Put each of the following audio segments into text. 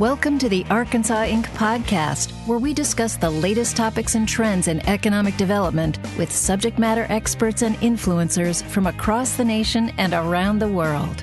Welcome to the Arkansas Inc. podcast, where we discuss the latest topics and trends in economic development with subject matter experts and influencers from across the nation and around the world.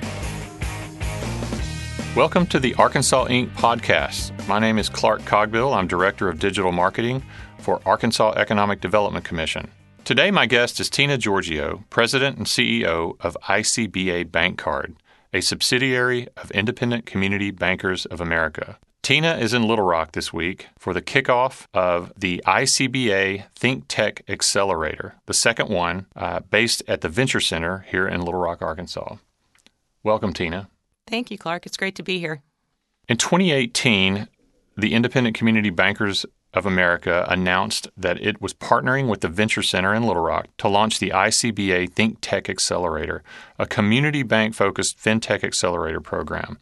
Welcome to the Arkansas Inc. podcast. My name is Clark Cogbill. I'm Director of Digital Marketing for Arkansas Economic Development Commission. Today, my guest is Tina Giorgio, President and CEO of ICBA Bank Card a subsidiary of Independent Community Bankers of America. Tina is in Little Rock this week for the kickoff of the ICBA Think Tech Accelerator, the second one uh, based at the Venture Center here in Little Rock, Arkansas. Welcome, Tina. Thank you, Clark. It's great to be here. In 2018, the Independent Community Bankers of America announced that it was partnering with the Venture Center in Little Rock to launch the ICBA Think Tech Accelerator, a community bank focused fintech accelerator program.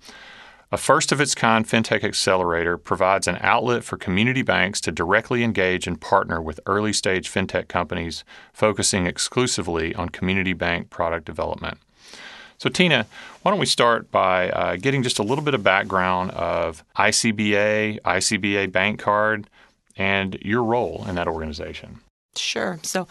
A first of its kind fintech accelerator provides an outlet for community banks to directly engage and partner with early stage fintech companies focusing exclusively on community bank product development. So, Tina, why don't we start by uh, getting just a little bit of background of ICBA, ICBA Bank Card, and your role in that organization. Sure. So,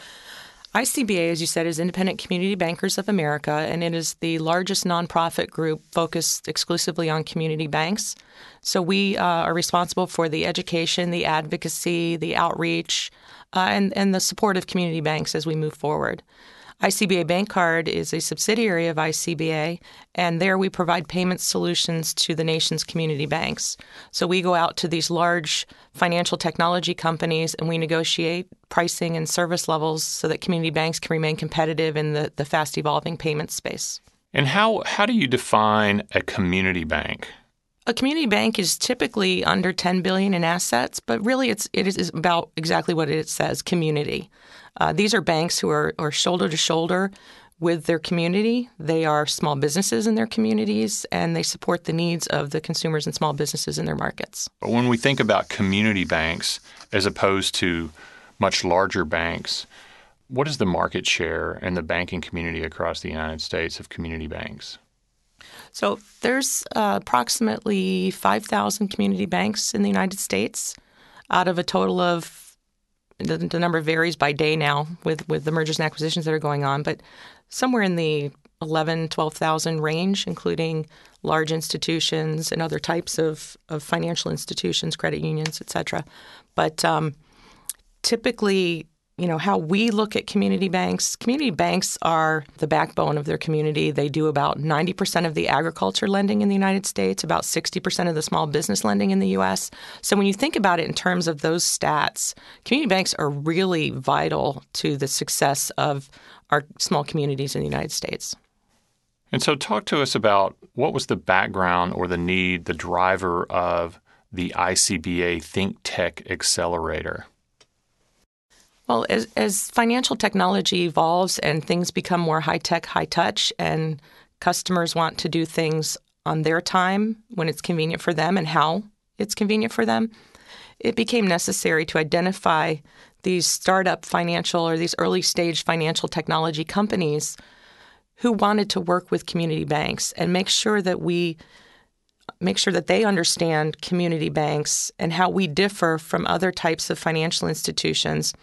ICBA, as you said, is Independent Community Bankers of America, and it is the largest nonprofit group focused exclusively on community banks. So, we uh, are responsible for the education, the advocacy, the outreach, uh, and, and the support of community banks as we move forward. ICBA Bank Card is a subsidiary of ICBA, and there we provide payment solutions to the nation's community banks. So we go out to these large financial technology companies and we negotiate pricing and service levels so that community banks can remain competitive in the, the fast evolving payment space. And how, how do you define a community bank? A community bank is typically under 10 billion in assets, but really it's it is about exactly what it says, community. Uh, these are banks who are, are shoulder to shoulder with their community. They are small businesses in their communities and they support the needs of the consumers and small businesses in their markets. When we think about community banks as opposed to much larger banks, what is the market share in the banking community across the United States of community banks? So there's uh, approximately 5,000 community banks in the United States out of a total of the, the, number varies by day now with, with the mergers and acquisitions that are going on, but somewhere in the 11, 12,000 range, including large institutions and other types of, of financial institutions, credit unions, et cetera. But um, typically, you know how we look at community banks. Community banks are the backbone of their community. They do about 90% of the agriculture lending in the united states about 60% of the small business lending in the us so when you think about it in terms of those stats community banks are really vital to the success of our small communities in the united states. And so talk to us about what was the background or the need the driver of the icba think tech accelerator well, as, as financial technology evolves and things become more high tech, high touch, and customers want to do things on their time when it's convenient for them and how it's convenient for them, it became necessary to identify these startup financial or these early stage financial technology companies who wanted to work with community banks and make sure that we make sure that they understand community banks and how we differ from other types of financial institutions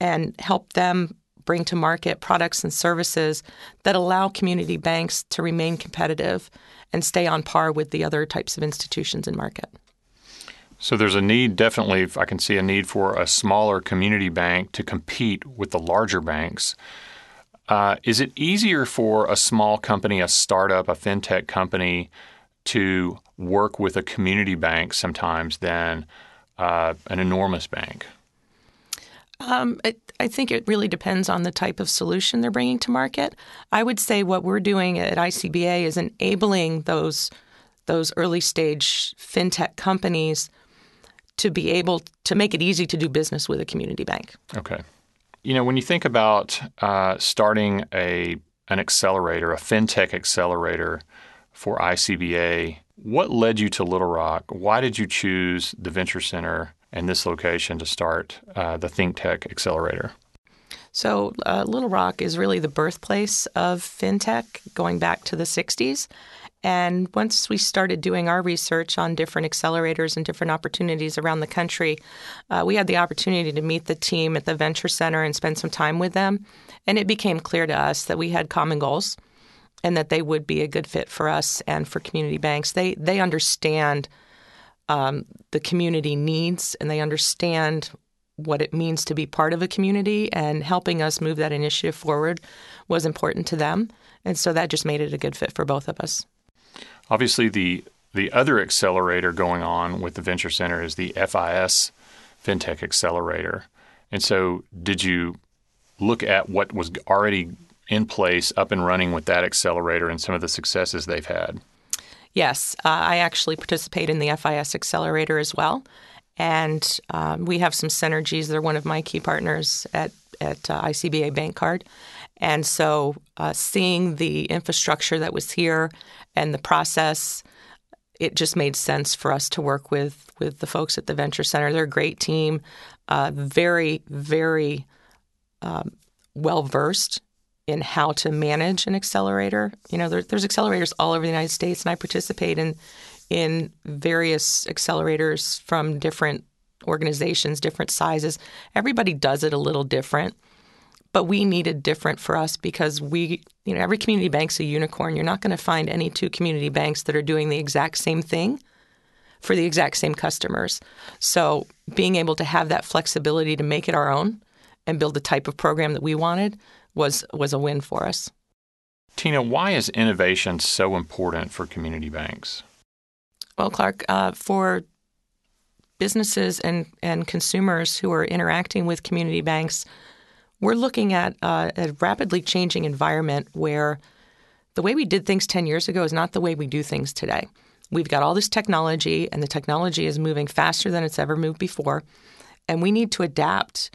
and help them bring to market products and services that allow community banks to remain competitive and stay on par with the other types of institutions in market. So there's a need, definitely, I can see a need for a smaller community bank to compete with the larger banks. Uh, is it easier for a small company, a startup, a fintech company, to work with a community bank sometimes than uh, an enormous bank? Um, it, I think it really depends on the type of solution they're bringing to market. I would say what we're doing at ICBA is enabling those those early stage fintech companies to be able to make it easy to do business with a community bank. Okay. You know, when you think about uh, starting a an accelerator, a fintech accelerator for ICBA, what led you to Little Rock? Why did you choose the Venture Center and this location to start uh, the Think Tech Accelerator? So, uh, Little Rock is really the birthplace of fintech going back to the 60s. And once we started doing our research on different accelerators and different opportunities around the country, uh, we had the opportunity to meet the team at the Venture Center and spend some time with them. And it became clear to us that we had common goals and that they would be a good fit for us and for community banks. They they understand um, the community needs and they understand what it means to be part of a community and helping us move that initiative forward was important to them. And so that just made it a good fit for both of us. Obviously, the the other accelerator going on with the Venture Center is the FIS FinTech Accelerator. And so, did you look at what was already in place, up and running with that accelerator and some of the successes they've had? Yes, uh, I actually participate in the FIS Accelerator as well. And um, we have some synergies. They're one of my key partners at, at uh, ICBA Bank Card. And so uh, seeing the infrastructure that was here and the process, it just made sense for us to work with, with the folks at the Venture Center. They're a great team, uh, very, very um, well versed in how to manage an accelerator. You know, there, there's accelerators all over the United States, and I participate in in various accelerators from different organizations, different sizes. Everybody does it a little different, but we needed different for us because we, you know, every community bank's a unicorn. You're not going to find any two community banks that are doing the exact same thing for the exact same customers. So being able to have that flexibility to make it our own and build the type of program that we wanted was was a win for us. Tina, why is innovation so important for community banks? Well, Clark, uh, for businesses and, and consumers who are interacting with community banks, we're looking at uh, a rapidly changing environment where the way we did things 10 years ago is not the way we do things today. We've got all this technology, and the technology is moving faster than it's ever moved before. And we need to adapt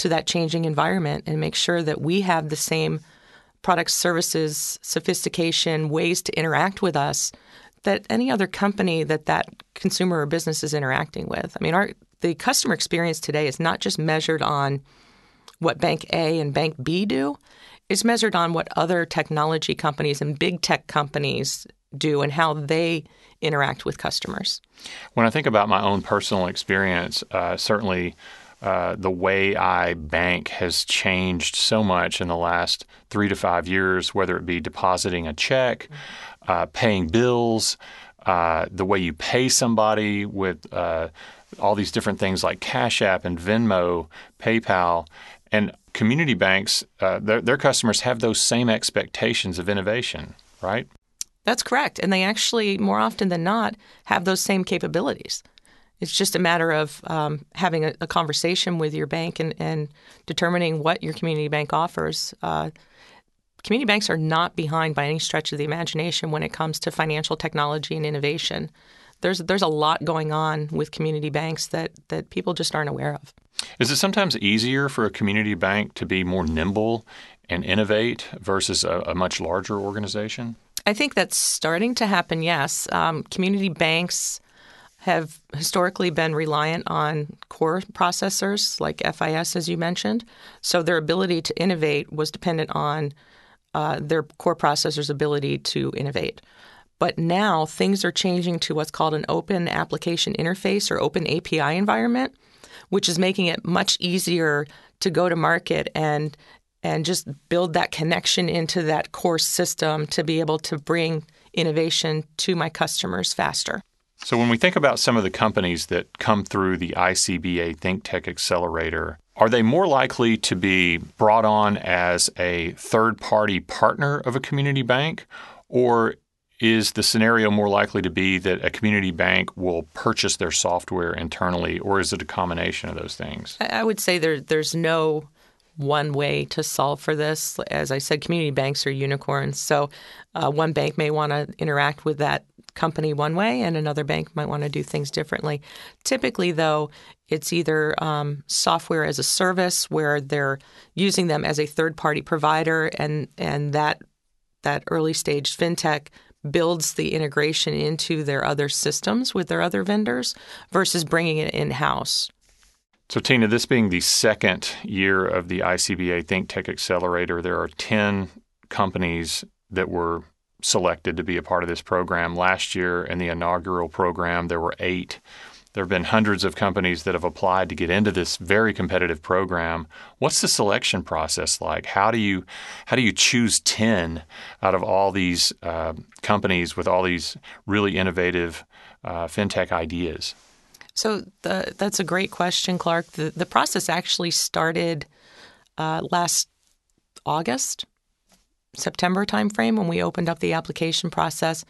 to that changing environment and make sure that we have the same products, services, sophistication, ways to interact with us that any other company that that consumer or business is interacting with. I mean, our the customer experience today is not just measured on what Bank A and Bank B do. It's measured on what other technology companies and big tech companies do and how they interact with customers. When I think about my own personal experience, uh, certainly uh, the way I bank has changed so much in the last three to five years, whether it be depositing a check, uh, paying bills, uh, the way you pay somebody with uh, all these different things like Cash App and Venmo, PayPal. And community banks, uh, their, their customers have those same expectations of innovation, right? That's correct. And they actually, more often than not, have those same capabilities. It's just a matter of um, having a, a, conversation with your bank and, and, determining what your community bank offers. Uh, community banks are not behind by any stretch of the imagination when it comes to financial technology and innovation. There's there's a lot going on with community banks that that people just aren't aware of. Is it sometimes easier for a community bank to be more nimble and innovate versus a, a much larger organization? I think that's starting to happen. Yes, um, community banks have historically been reliant on core processors like FIS, as you mentioned. So their ability to innovate was dependent on uh, their core processors' ability to innovate. But now things are changing to what's called an open application interface or open API environment, which is making it much easier to go to market and and just build that connection into that core system to be able to bring innovation to my customers faster. So, when we think about some of the companies that come through the ICBA Think Tech Accelerator, are they more likely to be brought on as a third party partner of a community bank? Or is the scenario more likely to be that a community bank will purchase their software internally, or is it a combination of those things? I would say there, there's no one way to solve for this. As I said, community banks are unicorns. So uh, one bank may want to interact with that company one way and another bank might want to do things differently. Typically, though, it's either um, software as a service where they're using them as a third party provider and, and that that early stage fintech builds the integration into their other systems with their other vendors versus bringing it in house. So, Tina, this being the second year of the ICBA Think Tech Accelerator, there are 10 companies that were selected to be a part of this program. Last year, in the inaugural program, there were eight. There have been hundreds of companies that have applied to get into this very competitive program. What's the selection process like? How do you how do you choose ten out of all these uh, companies with all these really innovative uh, fintech ideas? So the, that's a great question, Clark. The, the process actually started uh, last August, September timeframe when we opened up the application process.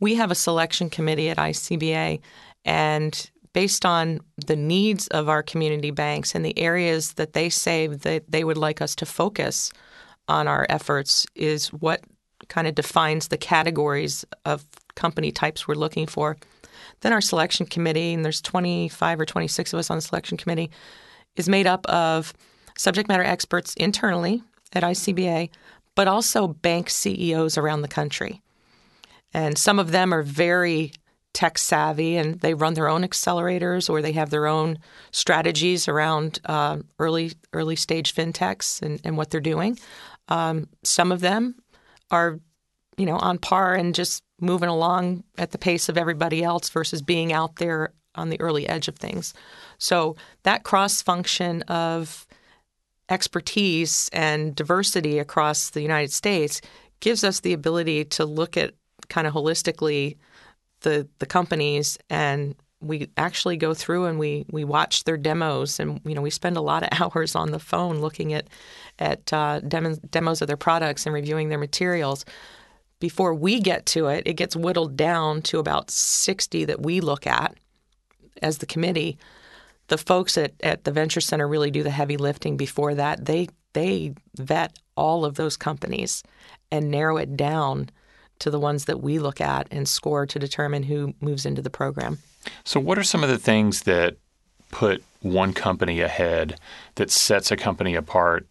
We have a selection committee at ICBA, and based on the needs of our community banks and the areas that they say that they would like us to focus on our efforts is what kind of defines the categories of company types we're looking for. Then our selection committee, and there's 25 or 26 of us on the selection committee, is made up of subject matter experts internally at ICBA, but also bank CEOs around the country. And some of them are very tech savvy and they run their own accelerators or they have their own strategies around uh, early early stage fintechs and, and what they're doing. Um, some of them are, you know, on par and just moving along at the pace of everybody else versus being out there on the early edge of things. So that cross function of expertise and diversity across the United States gives us the ability to look at kind of holistically the the companies and we actually go through and we we watch their demos and you know we spend a lot of hours on the phone looking at at uh, demos, demos of their products and reviewing their materials. Before we get to it, it gets whittled down to about 60 that we look at as the committee. The folks at, at the Venture Center really do the heavy lifting before that. They they vet all of those companies and narrow it down to the ones that we look at and score to determine who moves into the program. So, what are some of the things that put one company ahead that sets a company apart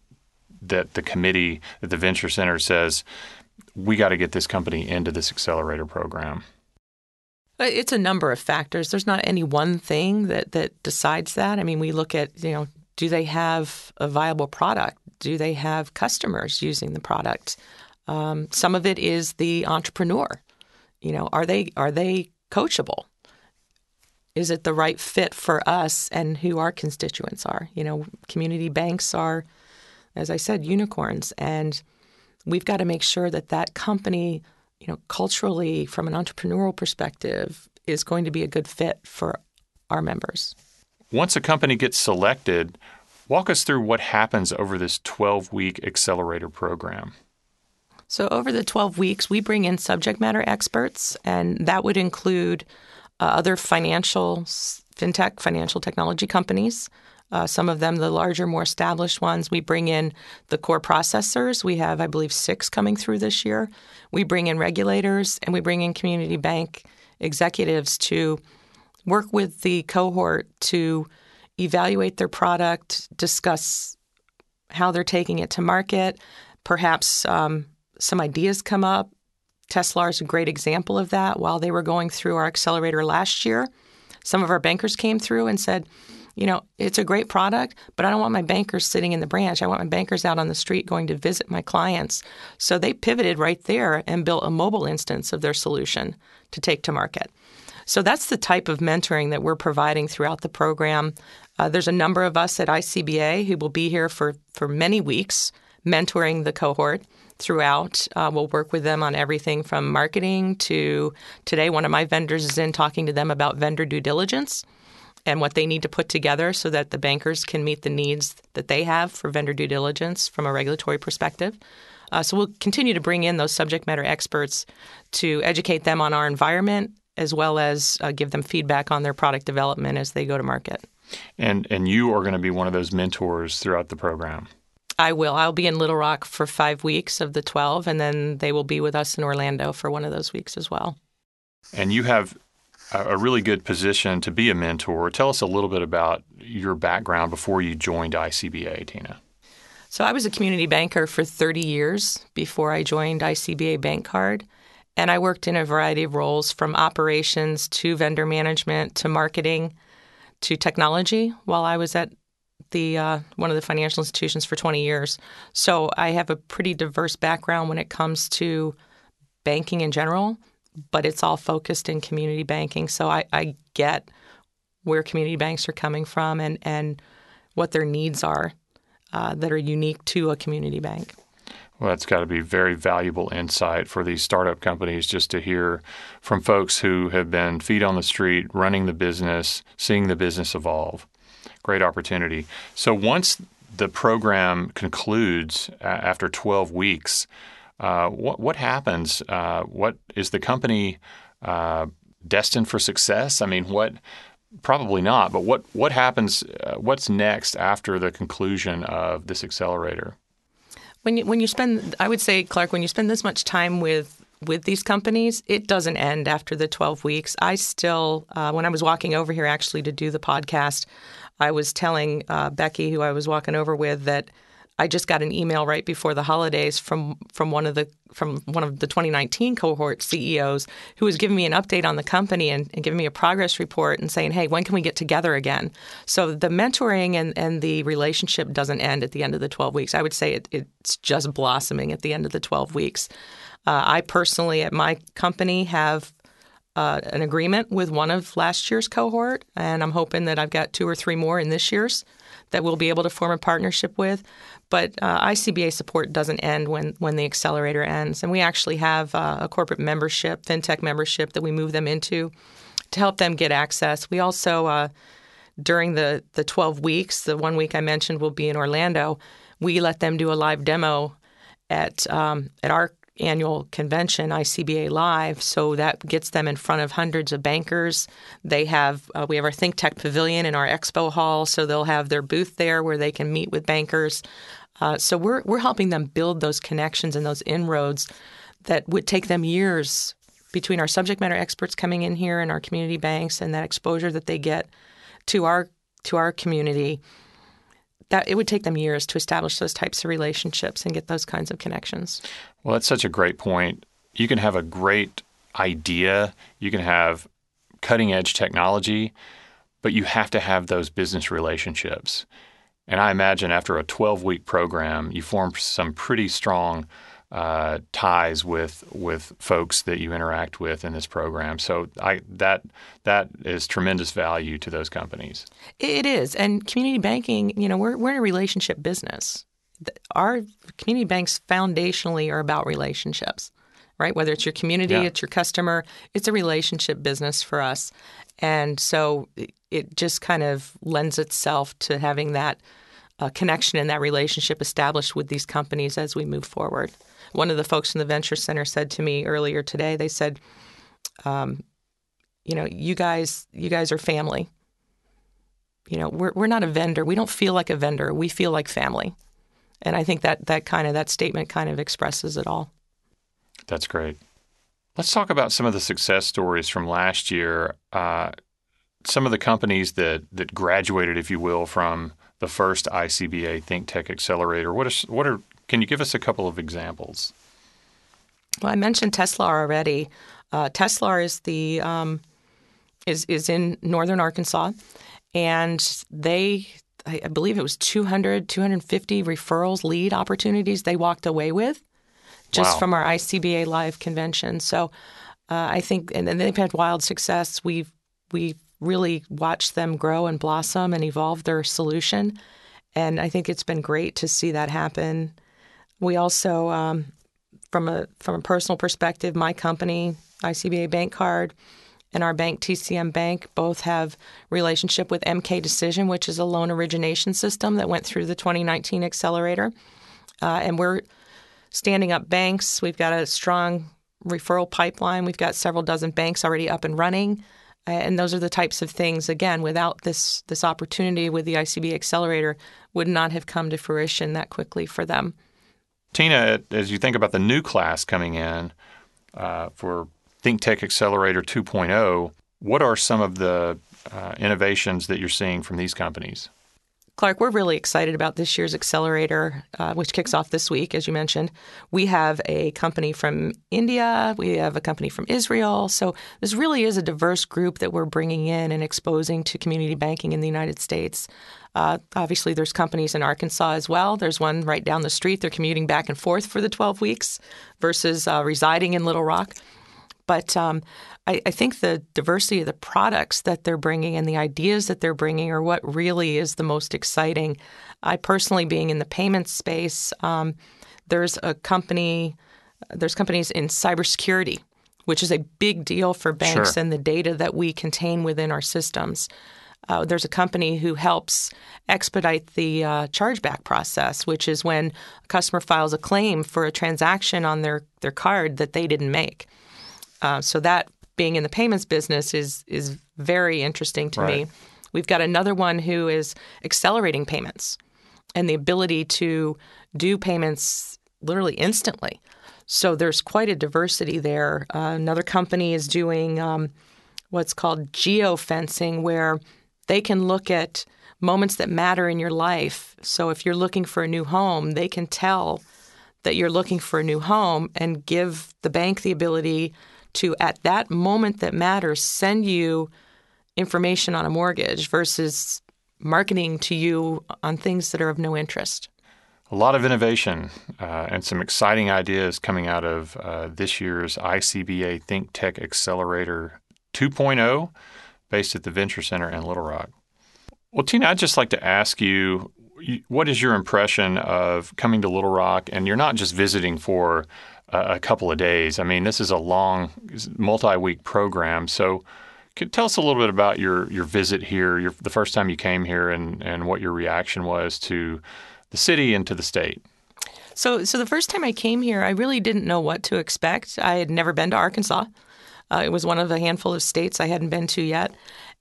that the committee, that the Venture Center says, we got to get this company into this accelerator program? It's a number of factors. There's not any one thing that, that decides that. I mean, we look at, you know, do they have a viable product? Do they have customers using the product? Um, some of it is the entrepreneur. You know, are they are they coachable? Is it the right fit for us and who our constituents are? You know, community banks are, as I said, unicorns, and we've got to make sure that that company, you know, culturally from an entrepreneurial perspective, is going to be a good fit for our members. Once a company gets selected, walk us through what happens over this 12 week accelerator program. So, over the 12 weeks, we bring in subject matter experts, and that would include uh, other financial, fintech, financial technology companies. Uh, some of them, the larger, more established ones. We bring in the core processors. We have, I believe, six coming through this year. We bring in regulators and we bring in community bank executives to work with the cohort to evaluate their product, discuss how they're taking it to market, perhaps um, some ideas come up. Teslar is a great example of that. While they were going through our accelerator last year, some of our bankers came through and said, you know, it's a great product, but I don't want my bankers sitting in the branch. I want my bankers out on the street going to visit my clients. So they pivoted right there and built a mobile instance of their solution to take to market. So that's the type of mentoring that we're providing throughout the program. Uh, there's a number of us at ICBA who will be here for, for many weeks mentoring the cohort throughout. Uh, we'll work with them on everything from marketing to today, one of my vendors is in talking to them about vendor due diligence and what they need to put together so that the bankers can meet the needs that they have for vendor due diligence from a regulatory perspective. Uh, so we'll continue to bring in those subject matter experts to educate them on our environment as well as uh, give them feedback on their product development as they go to market. And and you are going to be one of those mentors throughout the program. I will. I'll be in Little Rock for five weeks of the 12, and then they will be with us in Orlando for one of those weeks as well. And you have a really good position to be a mentor. Tell us a little bit about your background before you joined ICBA, Tina. So, I was a community banker for 30 years before I joined ICBA Bank Card. And I worked in a variety of roles from operations to vendor management to marketing to technology while I was at the uh, one of the financial institutions for 20 years. So I have a pretty diverse background when it comes to banking in general, but it's all focused in community banking. So I, I get where community banks are coming from and, and what their needs are uh, that are unique to a community bank. Well, that's got to be very valuable insight for these startup companies just to hear from folks who have been feet on the street, running the business, seeing the business evolve. Great opportunity. So once the program concludes uh, after 12 weeks, uh, what what happens? Uh, what is the company uh, destined for success? I mean, what probably not. But what what happens? Uh, what's next after the conclusion of this accelerator? When you when you spend, I would say, Clark, when you spend this much time with with these companies, it doesn't end after the 12 weeks. I still, uh, when I was walking over here actually to do the podcast, I was telling uh, Becky, who I was walking over with, that I just got an email right before the holidays from from one of the from one of the 2019 cohort CEOs who was giving me an update on the company and, and, giving me a progress report and saying, "Hey, when can we get together again?" So the mentoring and, and the relationship doesn't end at the end of the 12 weeks. I would say it, it's just blossoming at the end of the 12 weeks. Uh, I personally, at my company, have uh, an agreement with one of last year's cohort, and I'm hoping that I've got two or three more in this year's that we'll be able to form a partnership with. But uh, ICBA support doesn't end when, when the accelerator ends. And we actually have uh, a corporate membership, fintech membership, that we move them into to help them get access. We also, uh, during the, the 12 weeks, the one week I mentioned will be in Orlando, we let them do a live demo at, um, at our annual convention, ICBA Live. So that gets them in front of hundreds of bankers. They have uh, we have our Think Tech Pavilion in our expo hall, so they'll have their booth there where they can meet with bankers. Uh, so we're we're helping them build those connections and those inroads that would take them years between our subject matter experts coming in here and our community banks and that exposure that they get to our to our community that it would take them years to establish those types of relationships and get those kinds of connections. Well, that's such a great point. You can have a great idea, you can have cutting edge technology, but you have to have those business relationships. And I imagine after a 12 week program, you form some pretty strong uh, ties with with folks that you interact with in this program. So I, that that is tremendous value to those companies. It is, and community banking. You know, we're we're in a relationship business. Our community banks foundationally are about relationships, right? Whether it's your community, yeah. it's your customer, it's a relationship business for us, and so it just kind of lends itself to having that uh, connection and that relationship established with these companies as we move forward one of the folks in the Venture Center said to me earlier today, they said, um, you know, you guys, you guys are family. You know, we're we're not a vendor. We don't feel like a vendor. We feel like family. And I think that that kind of that statement kind of expresses it all. That's great. Let's talk about some of the success stories from last year. Uh, some of the companies that that graduated, if you will, from the first ICBA Think Tech Accelerator. What are what are can you give us a couple of examples? Well, I mentioned Teslar already. Uh, Teslar is the um, is is in northern Arkansas, and they I believe it was 200, 250 referrals, lead opportunities they walked away with just wow. from our ICBA live convention. So uh, I think, and, and they've had wild success. We've we really watched them grow and blossom and evolve their solution, and I think it's been great to see that happen we also, um, from a from a personal perspective, my company, ICBA Bank Card, and our bank, TCM Bank, both have relationship with MK Decision, which is a loan origination system that went through the 2019 accelerator, uh, and we're standing up banks. We've got a strong referral pipeline. We've got several dozen banks already up and running. Uh, and those are the types of things again without this this opportunity with the ICB accelerator would not have come to fruition that quickly for them. Tina, as you think about the new class coming in uh, for ThinkTech Accelerator 2.0, what are some of the uh, innovations that you're seeing from these companies? Clark, we're really excited about this year's accelerator, uh, which kicks off this week, as you mentioned. We have a company from India, we have a company from Israel. So this really is a diverse group that we're bringing in and exposing to community banking in the United States. Uh, obviously, there's companies in Arkansas as well. There's one right down the street. They're commuting back and forth for the 12 weeks versus uh, residing in Little Rock. But um, I, I, think the diversity of the products that they're bringing and the ideas that they're bringing are what really is the most exciting. I personally, being in the payments space, um, there's a company, there's companies in cybersecurity, which is a big deal for banks sure. and the data that we contain within our systems. Uh, there's a company who helps expedite the uh, chargeback process, which is when a customer files a claim for a transaction on their, their card that they didn't make. Uh, so that being in the payments business is is very interesting to right. me. We've got another one who is accelerating payments and the ability to do payments literally instantly. So there's quite a diversity there. Uh, another company is doing um, what's called geofencing, where they can look at moments that matter in your life. So if you're looking for a new home, they can tell that you're looking for a new home and give the bank the ability to, at that moment that matters, send you information on a mortgage versus marketing to you on things that are of no interest. A lot of innovation uh, and some exciting ideas coming out of uh, this year's ICBA Think Tech Accelerator 2.0, based at the Venture Center in Little Rock. Well, Tina, I'd just like to ask you what is your impression of coming to Little Rock? And you're not just visiting for a couple of days. I mean, this is a long, multi-week program. So, could tell us a little bit about your your visit here, your, the first time you came here, and and what your reaction was to the city and to the state. So, so the first time I came here, I really didn't know what to expect. I had never been to Arkansas. Uh, it was one of a handful of states I hadn't been to yet.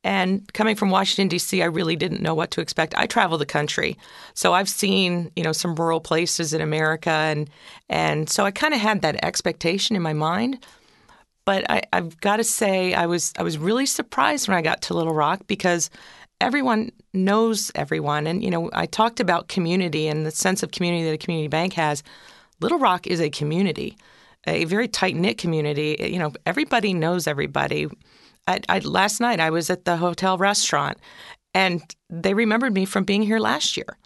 And coming from Washington D.C., I really didn't know what to expect. I travel the country, so I've seen you know some rural places in America, and and so I kind of had that expectation in my mind. But I, I've got to say, I was I was really surprised when I got to Little Rock because everyone knows everyone, and you know I talked about community and the sense of community that a community bank has. Little Rock is a community, a very tight knit community. You know, everybody knows everybody. I, I, last night I was at the hotel restaurant, and they remembered me from being here last year.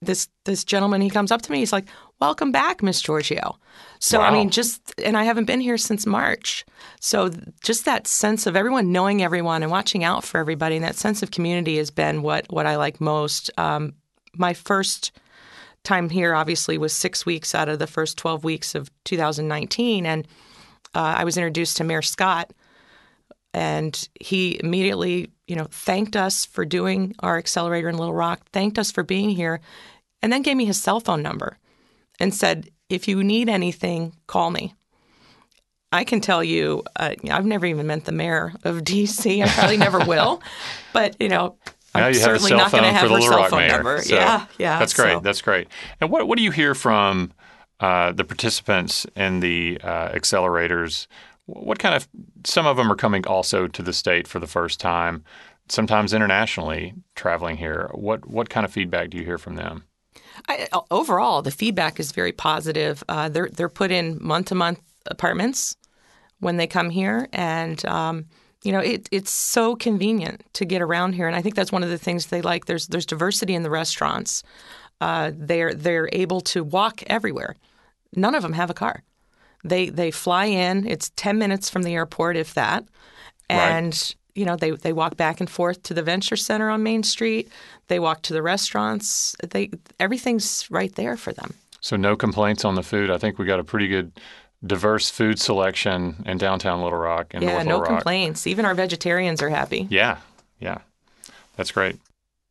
This this gentleman he comes up to me, he's like, "Welcome back, Miss Giorgio." So wow. I mean, just and I haven't been here since March. So just that sense of everyone knowing everyone and watching out for everybody, and that sense of community has been what what I like most. Um, my first time here, obviously, was six weeks out of the first twelve weeks of 2019, and uh, I was introduced to Mayor Scott and he immediately, you know, thanked us for doing our accelerator in Little Rock, thanked us for being here, and then gave me his cell phone number and said, "If you need anything, call me." I can tell you, uh, I've never even met the mayor of DC. I probably never will, but you know, now I'm you certainly have a not cell going to phone for have the Little cell Rock phone mayor. number. So yeah, yeah, that's great. so- That's great. And what what do you hear from uh, the participants in the uh, accelerators? What kind of some of them are coming also to the state for the first time, sometimes internationally traveling here. What what kind of feedback do you hear from them? I, overall, the feedback is very positive. Uh, they're they're put in month to month apartments when they come here, and um, you know it, it's so convenient to get around here. And I think that's one of the things they like. There's there's diversity in the restaurants. Uh, they're they're able to walk everywhere. None of them have a car. They they fly in. It's ten minutes from the airport, if that, and. Right. You know, they, they walk back and forth to the Venture Center on Main Street. They walk to the restaurants. They everything's right there for them. So no complaints on the food. I think we got a pretty good diverse food selection in downtown Little Rock and yeah, North no Rock. complaints. Even our vegetarians are happy. Yeah, yeah, that's great.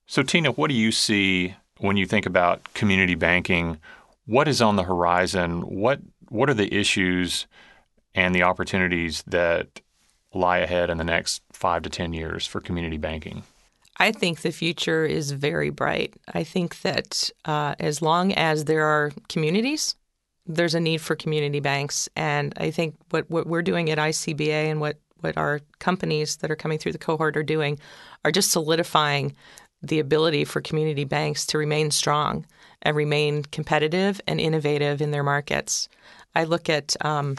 So Tina, what do you see when you think about community banking? What is on the horizon? What what are the issues and the opportunities that lie ahead in the next five to ten years for community banking? I think the future is very bright. I think that uh, as long as there are communities, there's a need for community banks. And I think what, what we're doing at ICBA and what, what our companies that are coming through the cohort are doing are just solidifying the ability for community banks to remain strong and remain competitive and innovative in their markets. I look at um,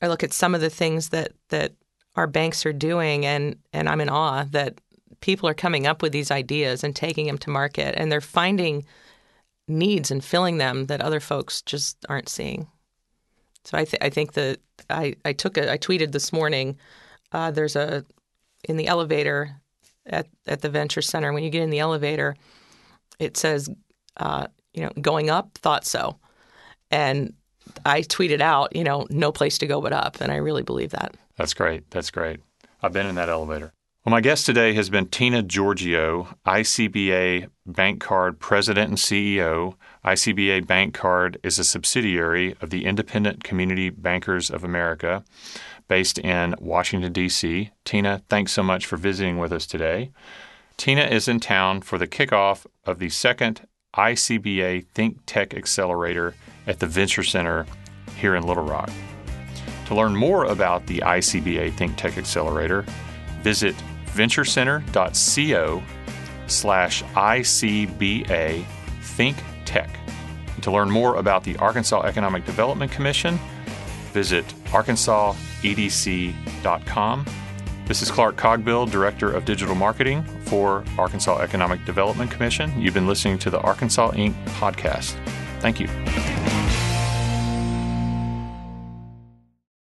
I look at some of the things that that our banks are doing, and and I'm in awe that people are coming up with these ideas and taking them to market, and they're finding needs and filling them that other folks just aren't seeing. So I, th- I think that I, I took a I tweeted this morning. Uh, there's a in the elevator at at the venture center. When you get in the elevator, it says, uh, you know, going up. Thought so, and I tweeted out, you know, no place to go but up, and I really believe that. That's great. That's great. I've been in that elevator. Well, my guest today has been Tina Giorgio, ICBA Bank Card President and CEO. ICBA Bank Card is a subsidiary of the Independent Community Bankers of America based in Washington, D.C. Tina, thanks so much for visiting with us today. Tina is in town for the kickoff of the second ICBA Think Tech Accelerator at the Venture Center here in Little Rock. To learn more about the ICBA Think Tech Accelerator, visit venturecenter.co slash ICBA Think Tech. To learn more about the Arkansas Economic Development Commission, visit arkansasedc.com. This is Clark Cogbill, Director of Digital Marketing for Arkansas Economic Development Commission. You've been listening to the Arkansas Inc. podcast. Thank you.